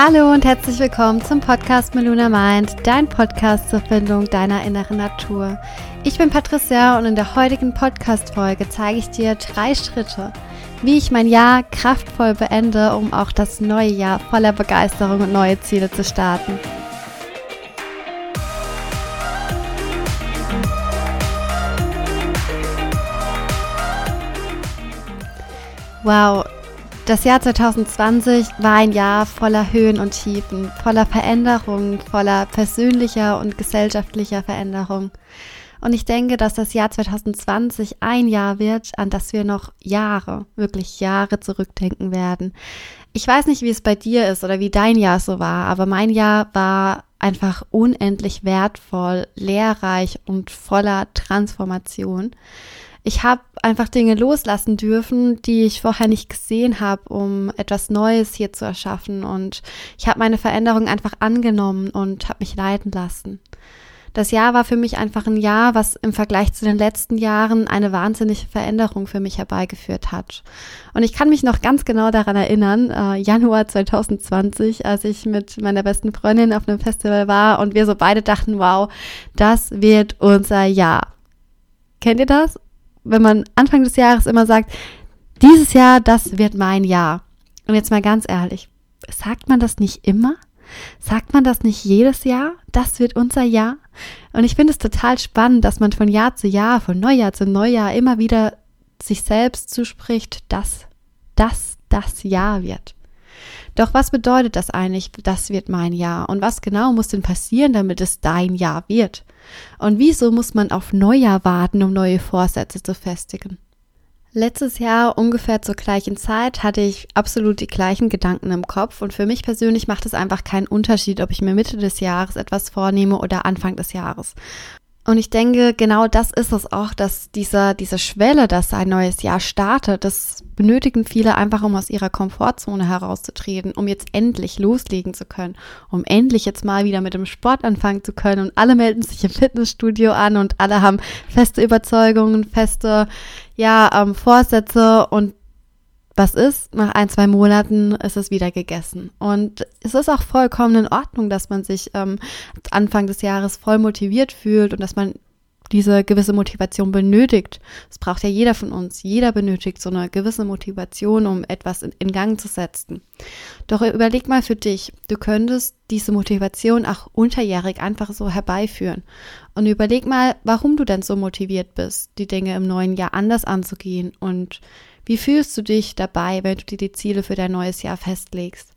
Hallo und herzlich willkommen zum Podcast Meluna Mind, dein Podcast zur Findung deiner inneren Natur. Ich bin Patricia und in der heutigen Podcast-Folge zeige ich dir drei Schritte, wie ich mein Jahr kraftvoll beende, um auch das neue Jahr voller Begeisterung und neue Ziele zu starten. Wow, das Jahr 2020 war ein Jahr voller Höhen und Tiefen, voller Veränderungen, voller persönlicher und gesellschaftlicher Veränderung. Und ich denke, dass das Jahr 2020 ein Jahr wird, an das wir noch Jahre, wirklich Jahre zurückdenken werden. Ich weiß nicht, wie es bei dir ist oder wie dein Jahr so war, aber mein Jahr war einfach unendlich wertvoll, lehrreich und voller Transformation ich habe einfach Dinge loslassen dürfen, die ich vorher nicht gesehen habe, um etwas Neues hier zu erschaffen. Und ich habe meine Veränderung einfach angenommen und habe mich leiten lassen. Das Jahr war für mich einfach ein Jahr, was im Vergleich zu den letzten Jahren eine wahnsinnige Veränderung für mich herbeigeführt hat. Und ich kann mich noch ganz genau daran erinnern, äh, Januar 2020, als ich mit meiner besten Freundin auf einem Festival war und wir so beide dachten, wow, das wird unser Jahr. Kennt ihr das? Wenn man Anfang des Jahres immer sagt, dieses Jahr, das wird mein Jahr. Und jetzt mal ganz ehrlich, sagt man das nicht immer? Sagt man das nicht jedes Jahr? Das wird unser Jahr? Und ich finde es total spannend, dass man von Jahr zu Jahr, von Neujahr zu Neujahr immer wieder sich selbst zuspricht, dass das das Jahr wird. Doch was bedeutet das eigentlich, das wird mein Jahr? Und was genau muss denn passieren, damit es dein Jahr wird? Und wieso muss man auf Neujahr warten, um neue Vorsätze zu festigen? Letztes Jahr ungefähr zur gleichen Zeit hatte ich absolut die gleichen Gedanken im Kopf und für mich persönlich macht es einfach keinen Unterschied, ob ich mir Mitte des Jahres etwas vornehme oder Anfang des Jahres. Und ich denke, genau das ist es auch, dass dieser, diese Schwelle, dass ein neues Jahr startet, das benötigen viele einfach, um aus ihrer Komfortzone herauszutreten, um jetzt endlich loslegen zu können, um endlich jetzt mal wieder mit dem Sport anfangen zu können. Und alle melden sich im Fitnessstudio an und alle haben feste Überzeugungen, feste, ja, ähm, Vorsätze und was ist, nach ein, zwei Monaten ist es wieder gegessen. Und es ist auch vollkommen in Ordnung, dass man sich ähm, Anfang des Jahres voll motiviert fühlt und dass man diese gewisse Motivation benötigt. Das braucht ja jeder von uns. Jeder benötigt so eine gewisse Motivation, um etwas in, in, Gang zu setzen. Doch überleg mal für dich, du könntest diese Motivation auch unterjährig einfach so herbeiführen. Und überleg mal, warum du denn so motiviert bist, die Dinge im neuen Jahr anders anzugehen und wie fühlst du dich dabei, wenn du dir die Ziele für dein neues Jahr festlegst?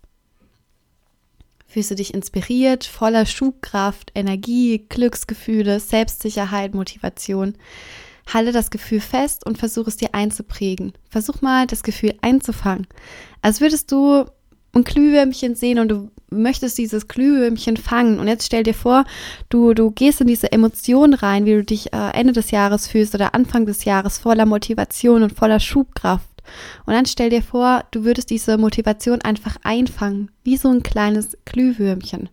Fühlst du dich inspiriert, voller Schubkraft, Energie, Glücksgefühle, Selbstsicherheit, Motivation? Halte das Gefühl fest und versuch es dir einzuprägen. Versuch mal, das Gefühl einzufangen. Als würdest du ein Glühwürmchen sehen und du möchtest dieses Glühwürmchen fangen. Und jetzt stell dir vor, du, du gehst in diese Emotion rein, wie du dich äh, Ende des Jahres fühlst oder Anfang des Jahres voller Motivation und voller Schubkraft. Und dann stell dir vor, du würdest diese Motivation einfach einfangen, wie so ein kleines Glühwürmchen.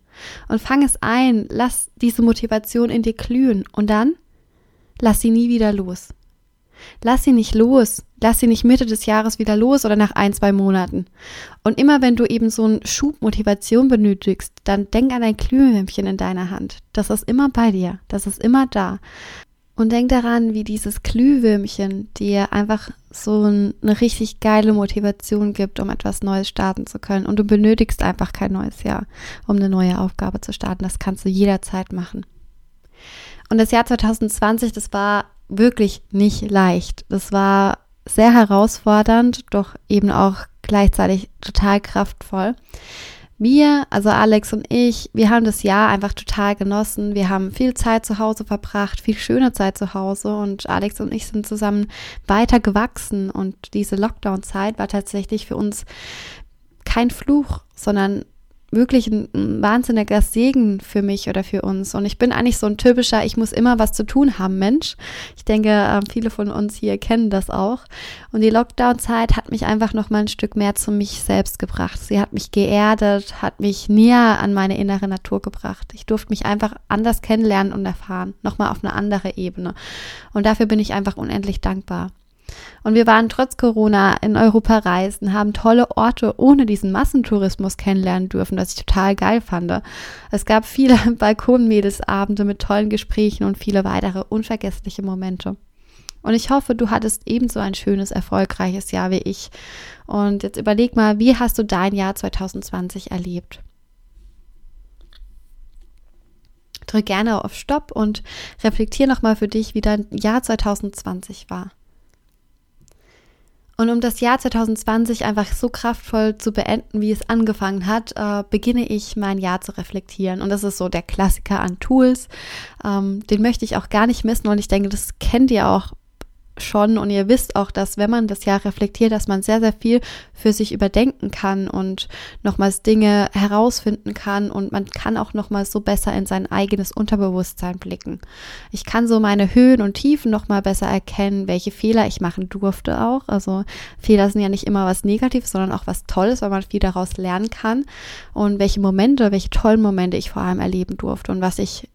Und fang es ein, lass diese Motivation in dir glühen und dann lass sie nie wieder los. Lass sie nicht los. Lass sie nicht Mitte des Jahres wieder los oder nach ein, zwei Monaten. Und immer wenn du eben so einen Schub Motivation benötigst, dann denk an ein Glühwürmchen in deiner Hand. Das ist immer bei dir. Das ist immer da. Und denk daran, wie dieses Glühwürmchen dir einfach so eine richtig geile Motivation gibt, um etwas Neues starten zu können. Und du benötigst einfach kein neues Jahr, um eine neue Aufgabe zu starten. Das kannst du jederzeit machen. Und das Jahr 2020, das war wirklich nicht leicht. Das war sehr herausfordernd, doch eben auch gleichzeitig total kraftvoll. Wir, also Alex und ich, wir haben das Jahr einfach total genossen. Wir haben viel Zeit zu Hause verbracht, viel schöne Zeit zu Hause und Alex und ich sind zusammen weiter gewachsen und diese Lockdown-Zeit war tatsächlich für uns kein Fluch, sondern wirklich ein, wahnsinniger Segen für mich oder für uns. Und ich bin eigentlich so ein typischer, ich muss immer was zu tun haben Mensch. Ich denke, ähm, viele von uns hier kennen das auch. Und die Lockdown-Zeit hat mich einfach noch mal ein Stück mehr zu mich selbst gebracht. Sie hat mich geerdet, hat mich näher an meine innere Natur gebracht. Ich durfte mich einfach anders kennenlernen und erfahren. Nochmal auf eine andere Ebene. Und dafür bin ich einfach unendlich dankbar. Und wir waren trotz Corona in Europa reisen, haben tolle Orte ohne diesen Massentourismus kennenlernen dürfen, was ich total geil fand. Es gab viele Balkonmädelsabende mit tollen Gesprächen und viele weitere unvergessliche Momente. Und ich hoffe, du hattest ebenso ein schönes, erfolgreiches Jahr wie ich. Und jetzt überleg mal, wie hast du dein Jahr 2020 erlebt? Drück gerne auf Stopp und reflektier nochmal für dich, wie dein Jahr 2020 war. Und um das Jahr 2020 einfach so kraftvoll zu beenden, wie es angefangen hat, äh, beginne ich mein Jahr zu reflektieren. Und das ist so der Klassiker an Tools. Ähm, den möchte ich auch gar nicht missen und ich denke, das kennt ihr auch schon und ihr wisst auch, dass wenn man das Jahr reflektiert, dass man sehr, sehr viel für sich überdenken kann und nochmals Dinge herausfinden kann und man kann auch nochmals so besser in sein eigenes Unterbewusstsein blicken. Ich kann so meine Höhen und Tiefen nochmal besser erkennen, welche Fehler ich machen durfte auch. Also Fehler sind ja nicht immer was Negatives, sondern auch was Tolles, weil man viel daraus lernen kann und welche Momente, welche tollen Momente ich vor allem erleben durfte und was ich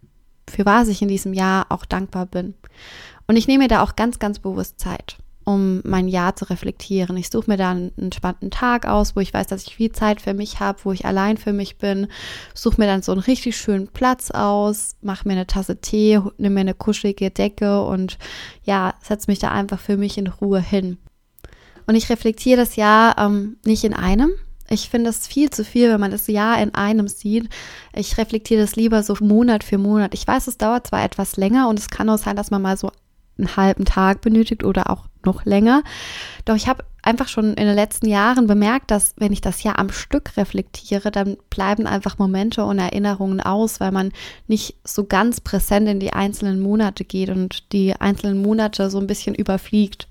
für was ich in diesem Jahr auch dankbar bin. Und ich nehme mir da auch ganz, ganz bewusst Zeit, um mein Jahr zu reflektieren. Ich suche mir da einen entspannten Tag aus, wo ich weiß, dass ich viel Zeit für mich habe, wo ich allein für mich bin. Suche mir dann so einen richtig schönen Platz aus, mache mir eine Tasse Tee, nehme mir eine kuschelige Decke und ja, setze mich da einfach für mich in Ruhe hin. Und ich reflektiere das Jahr ähm, nicht in einem, ich finde es viel zu viel, wenn man das Jahr in einem sieht. Ich reflektiere das lieber so Monat für Monat. Ich weiß, es dauert zwar etwas länger und es kann auch sein, dass man mal so einen halben Tag benötigt oder auch noch länger. Doch ich habe einfach schon in den letzten Jahren bemerkt, dass wenn ich das Jahr am Stück reflektiere, dann bleiben einfach Momente und Erinnerungen aus, weil man nicht so ganz präsent in die einzelnen Monate geht und die einzelnen Monate so ein bisschen überfliegt.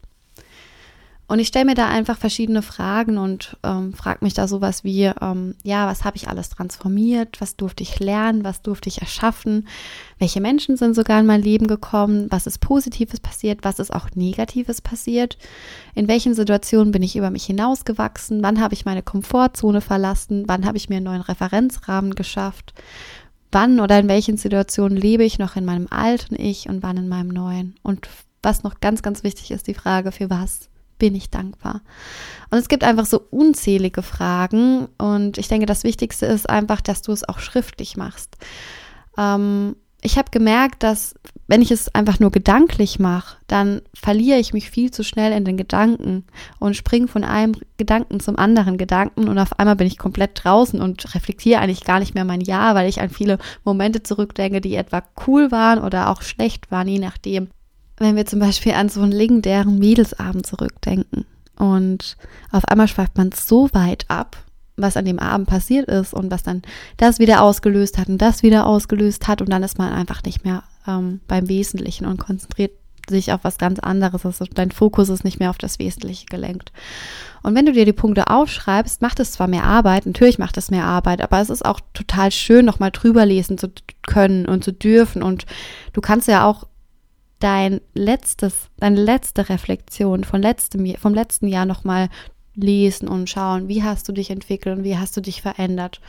Und ich stelle mir da einfach verschiedene Fragen und ähm, frage mich da sowas wie, ähm, ja, was habe ich alles transformiert? Was durfte ich lernen? Was durfte ich erschaffen? Welche Menschen sind sogar in mein Leben gekommen? Was ist Positives passiert? Was ist auch Negatives passiert? In welchen Situationen bin ich über mich hinausgewachsen? Wann habe ich meine Komfortzone verlassen? Wann habe ich mir einen neuen Referenzrahmen geschafft? Wann oder in welchen Situationen lebe ich noch in meinem alten Ich und wann in meinem neuen? Und was noch ganz, ganz wichtig ist, die Frage, für was bin ich dankbar? Und es gibt einfach so unzählige Fragen und ich denke, das Wichtigste ist einfach, dass du es auch schriftlich machst. Ähm, ich habe gemerkt, dass wenn ich es einfach nur gedanklich mache, dann verliere ich mich viel zu schnell in den Gedanken und springe von einem Gedanken zum anderen Gedanken und auf einmal bin ich komplett draußen und reflektiere eigentlich gar nicht mehr mein Jahr, weil ich an viele Momente zurückdenke, die etwa cool waren oder auch schlecht waren, je nachdem wenn wir zum Beispiel an so einen legendären Mädelsabend zurückdenken und auf einmal schweift man so weit ab, was an dem Abend passiert ist und was dann das wieder ausgelöst hat und das wieder ausgelöst hat und dann ist man einfach nicht mehr ähm, beim Wesentlichen und konzentriert sich auf was ganz anderes. Also dein Fokus ist nicht mehr auf das Wesentliche gelenkt. Und wenn du dir die Punkte aufschreibst, macht es zwar mehr Arbeit, natürlich macht es mehr Arbeit, aber es ist auch total schön, nochmal drüber lesen zu können und zu dürfen. Und du kannst ja auch dein letztes, deine letzte Reflexion von letztem, vom letzten Jahr nochmal lesen und schauen, wie hast du dich entwickelt und wie hast du dich verändert.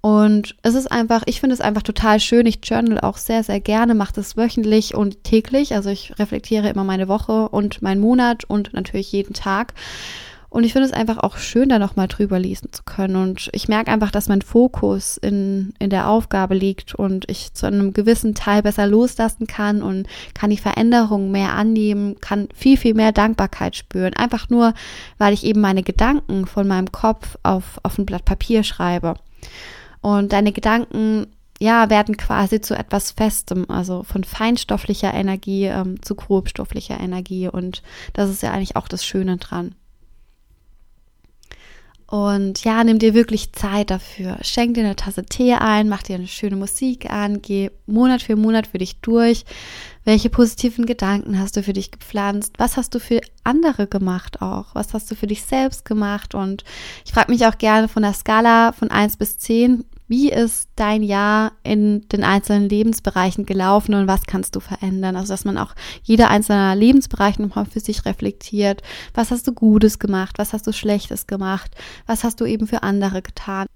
Und es ist einfach, ich finde es einfach total schön. Ich journal auch sehr, sehr gerne, mache das wöchentlich und täglich. Also ich reflektiere immer meine Woche und meinen Monat und natürlich jeden Tag. Und ich finde es einfach auch schön, da nochmal drüber lesen zu können. Und ich merke einfach, dass mein Fokus in, in der Aufgabe liegt und ich zu einem gewissen Teil besser loslassen kann und kann die Veränderungen mehr annehmen, kann viel, viel mehr Dankbarkeit spüren. Einfach nur, weil ich eben meine Gedanken von meinem Kopf auf, auf ein Blatt Papier schreibe. Und deine Gedanken ja, werden quasi zu etwas Festem, also von feinstofflicher Energie ähm, zu grobstofflicher Energie. Und das ist ja eigentlich auch das Schöne dran. Und ja, nimm dir wirklich Zeit dafür. Schenk dir eine Tasse Tee ein, mach dir eine schöne Musik an, geh Monat für Monat für dich durch. Welche positiven Gedanken hast du für dich gepflanzt? Was hast du für andere gemacht auch? Was hast du für dich selbst gemacht? Und ich frage mich auch gerne von der Skala von 1 bis 10, wie ist dein Jahr in den einzelnen Lebensbereichen gelaufen und was kannst du verändern? Also, dass man auch jeder einzelne Lebensbereich nochmal für sich reflektiert. Was hast du Gutes gemacht? Was hast du Schlechtes gemacht? Was hast du eben für andere getan?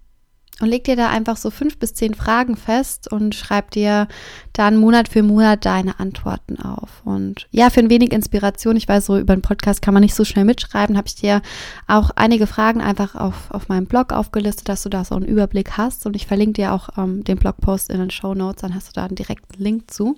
Und leg dir da einfach so fünf bis zehn Fragen fest und schreib dir dann Monat für Monat deine Antworten auf. Und ja, für ein wenig Inspiration, ich weiß, so über einen Podcast kann man nicht so schnell mitschreiben, habe ich dir auch einige Fragen einfach auf, auf meinem Blog aufgelistet, dass du da so einen Überblick hast. Und ich verlinke dir auch ähm, den Blogpost in den Show Notes, dann hast du da einen direkten Link zu.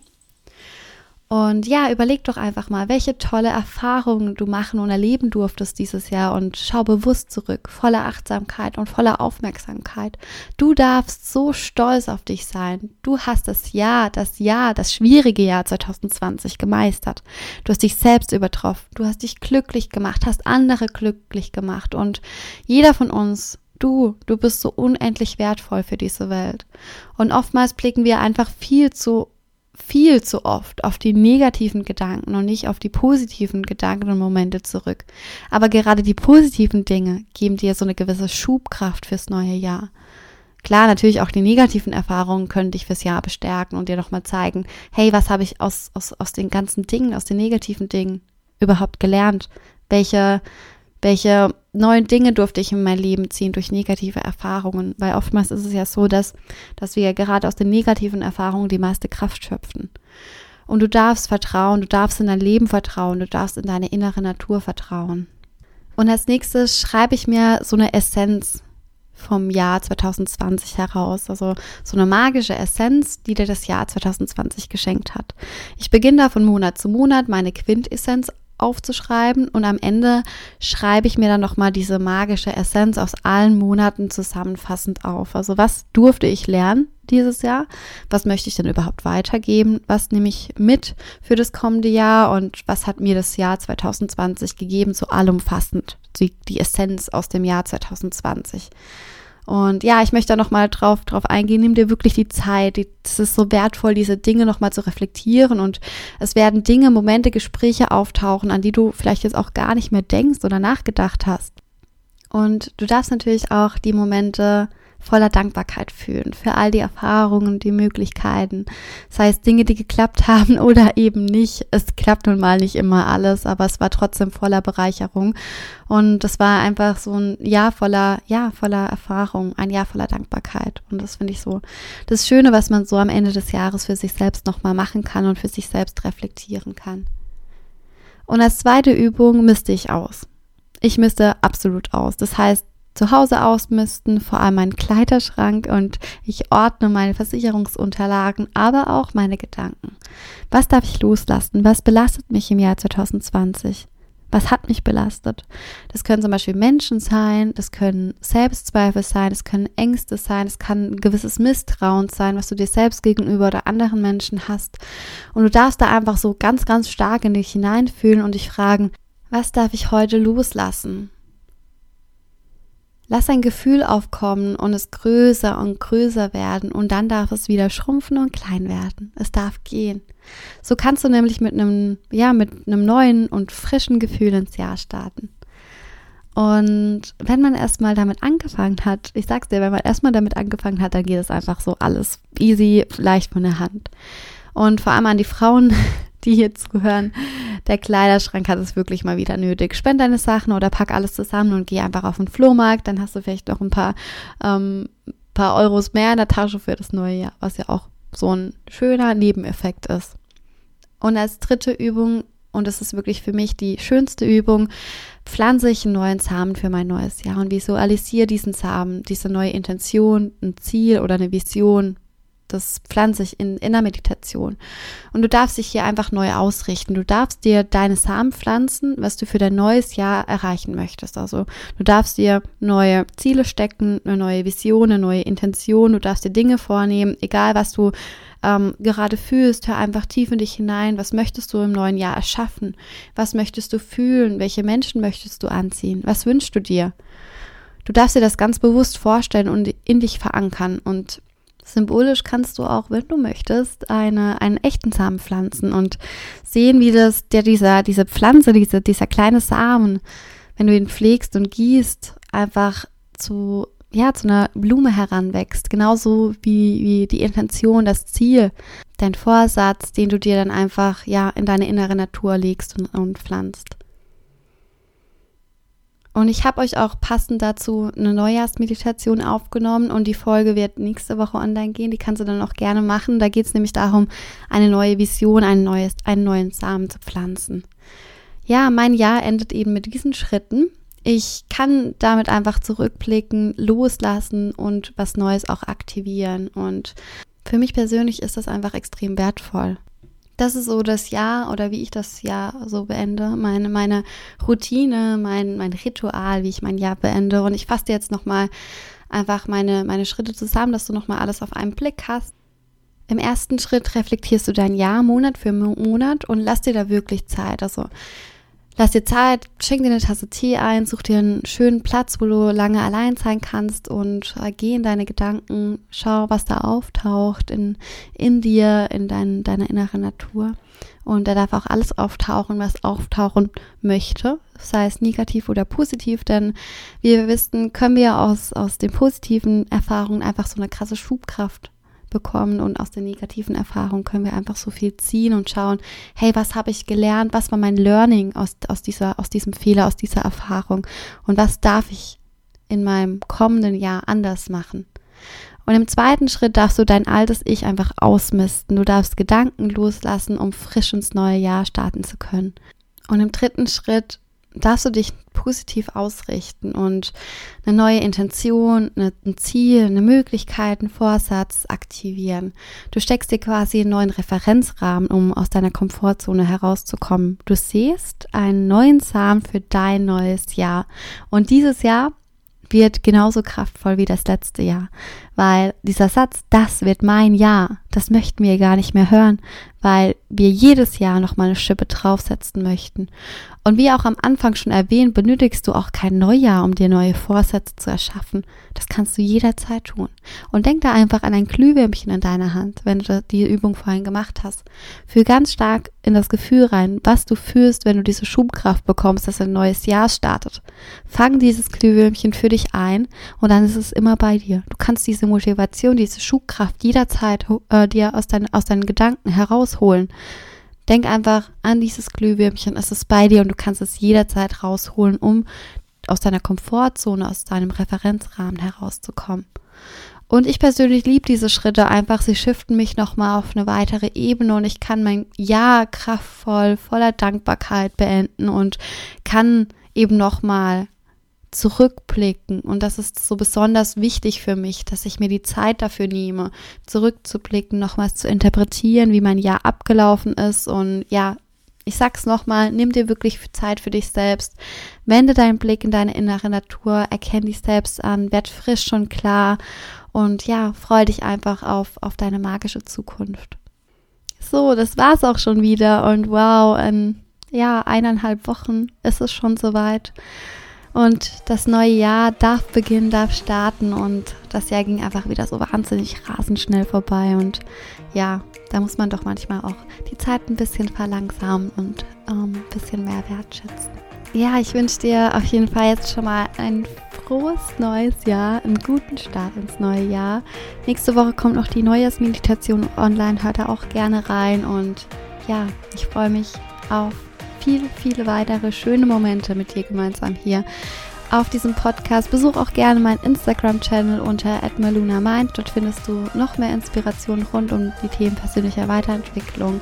Und ja, überleg doch einfach mal, welche tolle Erfahrungen du machen und erleben durftest dieses Jahr und schau bewusst zurück, voller Achtsamkeit und voller Aufmerksamkeit. Du darfst so stolz auf dich sein. Du hast das Jahr, das Jahr, das schwierige Jahr 2020 gemeistert. Du hast dich selbst übertroffen. Du hast dich glücklich gemacht, hast andere glücklich gemacht und jeder von uns Du, du bist so unendlich wertvoll für diese Welt. Und oftmals blicken wir einfach viel zu viel zu oft auf die negativen Gedanken und nicht auf die positiven Gedanken und Momente zurück. Aber gerade die positiven Dinge geben dir so eine gewisse Schubkraft fürs neue Jahr. Klar, natürlich auch die negativen Erfahrungen können dich fürs Jahr bestärken und dir nochmal zeigen, hey, was habe ich aus, aus, aus den ganzen Dingen, aus den negativen Dingen überhaupt gelernt? Welche, welche neuen Dinge durfte ich in mein Leben ziehen durch negative Erfahrungen? Weil oftmals ist es ja so, dass, dass wir gerade aus den negativen Erfahrungen die meiste Kraft schöpfen. Und du darfst vertrauen, du darfst in dein Leben vertrauen, du darfst in deine innere Natur vertrauen. Und als nächstes schreibe ich mir so eine Essenz vom Jahr 2020 heraus. Also so eine magische Essenz, die dir das Jahr 2020 geschenkt hat. Ich beginne da von Monat zu Monat meine Quintessenz aufzuschreiben und am Ende schreibe ich mir dann nochmal diese magische Essenz aus allen Monaten zusammenfassend auf. Also was durfte ich lernen dieses Jahr? Was möchte ich denn überhaupt weitergeben? Was nehme ich mit für das kommende Jahr und was hat mir das Jahr 2020 gegeben, so allumfassend, die, die Essenz aus dem Jahr 2020? Und ja, ich möchte da nochmal drauf, drauf eingehen. Nimm dir wirklich die Zeit. Es ist so wertvoll, diese Dinge nochmal zu reflektieren. Und es werden Dinge, Momente, Gespräche auftauchen, an die du vielleicht jetzt auch gar nicht mehr denkst oder nachgedacht hast. Und du darfst natürlich auch die Momente voller Dankbarkeit fühlen für all die Erfahrungen, die Möglichkeiten, sei es Dinge, die geklappt haben oder eben nicht. Es klappt nun mal nicht immer alles, aber es war trotzdem voller Bereicherung und es war einfach so ein Jahr voller, ja, voller Erfahrung, ein Jahr voller Dankbarkeit und das finde ich so das Schöne, was man so am Ende des Jahres für sich selbst nochmal machen kann und für sich selbst reflektieren kann. Und als zweite Übung misste ich aus. Ich misste absolut aus. Das heißt, zu Hause ausmisten, vor allem meinen Kleiderschrank und ich ordne meine Versicherungsunterlagen, aber auch meine Gedanken. Was darf ich loslassen? Was belastet mich im Jahr 2020? Was hat mich belastet? Das können zum Beispiel Menschen sein, das können Selbstzweifel sein, das können Ängste sein, es kann ein gewisses Misstrauen sein, was du dir selbst gegenüber oder anderen Menschen hast. Und du darfst da einfach so ganz, ganz stark in dich hineinfühlen und dich fragen, was darf ich heute loslassen? Lass ein Gefühl aufkommen und es größer und größer werden und dann darf es wieder schrumpfen und klein werden. Es darf gehen. So kannst du nämlich mit einem, ja, mit einem neuen und frischen Gefühl ins Jahr starten. Und wenn man erstmal damit angefangen hat, ich sag's dir, wenn man erstmal damit angefangen hat, dann geht es einfach so alles easy, leicht von der Hand. Und vor allem an die Frauen, die hier zuhören, der Kleiderschrank hat es wirklich mal wieder nötig. Spend deine Sachen oder pack alles zusammen und geh einfach auf den Flohmarkt. Dann hast du vielleicht noch ein paar, ähm, paar Euros mehr in der Tasche für das neue Jahr, was ja auch so ein schöner Nebeneffekt ist. Und als dritte Übung, und das ist wirklich für mich die schönste Übung, pflanze ich einen neuen Samen für mein neues Jahr und visualisiere diesen Samen, diese neue Intention, ein Ziel oder eine Vision, das pflanze ich in, in der Meditation. Und du darfst dich hier einfach neu ausrichten. Du darfst dir deine Samen pflanzen, was du für dein neues Jahr erreichen möchtest. Also du darfst dir neue Ziele stecken, eine neue Vision, eine neue Intention. Du darfst dir Dinge vornehmen, egal was du ähm, gerade fühlst. Hör einfach tief in dich hinein. Was möchtest du im neuen Jahr erschaffen? Was möchtest du fühlen? Welche Menschen möchtest du anziehen? Was wünschst du dir? Du darfst dir das ganz bewusst vorstellen und in dich verankern und Symbolisch kannst du auch, wenn du möchtest, eine, einen echten Samen pflanzen und sehen, wie das, der, dieser, diese Pflanze, diese, dieser kleine Samen, wenn du ihn pflegst und gießt, einfach zu, ja, zu einer Blume heranwächst. Genauso wie, wie die Intention, das Ziel, dein Vorsatz, den du dir dann einfach, ja, in deine innere Natur legst und, und pflanzt. Und ich habe euch auch passend dazu eine Neujahrsmeditation aufgenommen und die Folge wird nächste Woche online gehen. Die kannst du dann auch gerne machen. Da geht es nämlich darum, eine neue Vision, ein neues, einen neuen Samen zu pflanzen. Ja, mein Jahr endet eben mit diesen Schritten. Ich kann damit einfach zurückblicken, loslassen und was Neues auch aktivieren. Und für mich persönlich ist das einfach extrem wertvoll das ist so das Jahr oder wie ich das Jahr so beende, meine, meine Routine, mein, mein Ritual, wie ich mein Jahr beende. Und ich fasse jetzt nochmal einfach meine, meine Schritte zusammen, dass du nochmal alles auf einen Blick hast. Im ersten Schritt reflektierst du dein Jahr Monat für Monat und lass dir da wirklich Zeit. Also Lass dir Zeit, schenk dir eine Tasse Tee ein, such dir einen schönen Platz, wo du lange allein sein kannst und äh, geh in deine Gedanken, schau, was da auftaucht in, in dir, in dein, deiner inneren Natur. Und da darf auch alles auftauchen, was auftauchen möchte, sei es negativ oder positiv, denn wie wir wissen, können wir aus, aus den positiven Erfahrungen einfach so eine krasse Schubkraft bekommen und aus den negativen Erfahrungen können wir einfach so viel ziehen und schauen, hey, was habe ich gelernt, was war mein Learning aus, aus, dieser, aus diesem Fehler, aus dieser Erfahrung und was darf ich in meinem kommenden Jahr anders machen. Und im zweiten Schritt darfst du dein altes Ich einfach ausmisten. Du darfst Gedanken loslassen, um frisch ins neue Jahr starten zu können. Und im dritten Schritt darfst du dich positiv ausrichten und eine neue Intention, ein Ziel, eine Möglichkeit, einen Vorsatz aktivieren. Du steckst dir quasi einen neuen Referenzrahmen, um aus deiner Komfortzone herauszukommen. Du siehst einen neuen Samen für dein neues Jahr. Und dieses Jahr wird genauso kraftvoll wie das letzte Jahr, weil dieser Satz, das wird mein Jahr, das möchten wir gar nicht mehr hören, weil wir jedes Jahr noch mal eine Schippe draufsetzen möchten. Und wie auch am Anfang schon erwähnt, benötigst du auch kein Neujahr, um dir neue Vorsätze zu erschaffen. Das kannst du jederzeit tun. Und denk da einfach an ein Glühwürmchen in deiner Hand, wenn du die Übung vorhin gemacht hast. Fühl ganz stark in das Gefühl rein, was du fühlst, wenn du diese Schubkraft bekommst, dass ein neues Jahr startet. Fang dieses Glühwürmchen für dich ein und dann ist es immer bei dir. Du kannst diese Motivation, diese Schubkraft jederzeit äh, dir aus, dein, aus deinen Gedanken herausholen. Denk einfach an dieses Glühwürmchen, es ist bei dir und du kannst es jederzeit rausholen, um aus deiner Komfortzone, aus deinem Referenzrahmen herauszukommen. Und ich persönlich liebe diese Schritte einfach. Sie shiften mich nochmal auf eine weitere Ebene und ich kann mein Jahr kraftvoll, voller Dankbarkeit beenden und kann eben nochmal zurückblicken. Und das ist so besonders wichtig für mich, dass ich mir die Zeit dafür nehme, zurückzublicken, nochmals zu interpretieren, wie mein Jahr abgelaufen ist. Und ja, ich sag's nochmal, nimm dir wirklich Zeit für dich selbst. Wende deinen Blick in deine innere Natur, erkenn dich selbst an, werd frisch und klar und ja, freu dich einfach auf, auf deine magische Zukunft. So, das war's auch schon wieder und wow, in ja, eineinhalb Wochen ist es schon soweit. Und das neue Jahr darf beginnen, darf starten und das Jahr ging einfach wieder so wahnsinnig rasend schnell vorbei und ja, da muss man doch manchmal auch die Zeit ein bisschen verlangsamen und ähm, ein bisschen mehr wertschätzen. Ja, ich wünsche dir auf jeden Fall jetzt schon mal ein frohes neues Jahr, einen guten Start ins neue Jahr. Nächste Woche kommt noch die Neujahrsmeditation online, hört da auch gerne rein und ja, ich freue mich auf viele, viele weitere schöne Momente mit dir gemeinsam hier auf diesem Podcast. Besuch auch gerne meinen Instagram-Channel unter @malunamind. Dort findest du noch mehr Inspirationen rund um die Themen persönlicher Weiterentwicklung.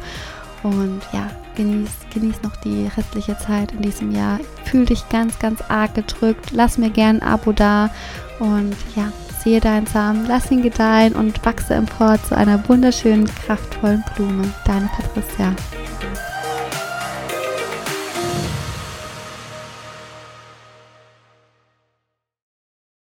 Und ja, genieß, genieß noch die restliche Zeit in diesem Jahr. Fühl dich ganz, ganz arg gedrückt. Lass mir gerne ein Abo da. Und ja, sehe deinen Samen, lass ihn gedeihen und wachse empor zu einer wunderschönen, kraftvollen Blume. Deine Patricia.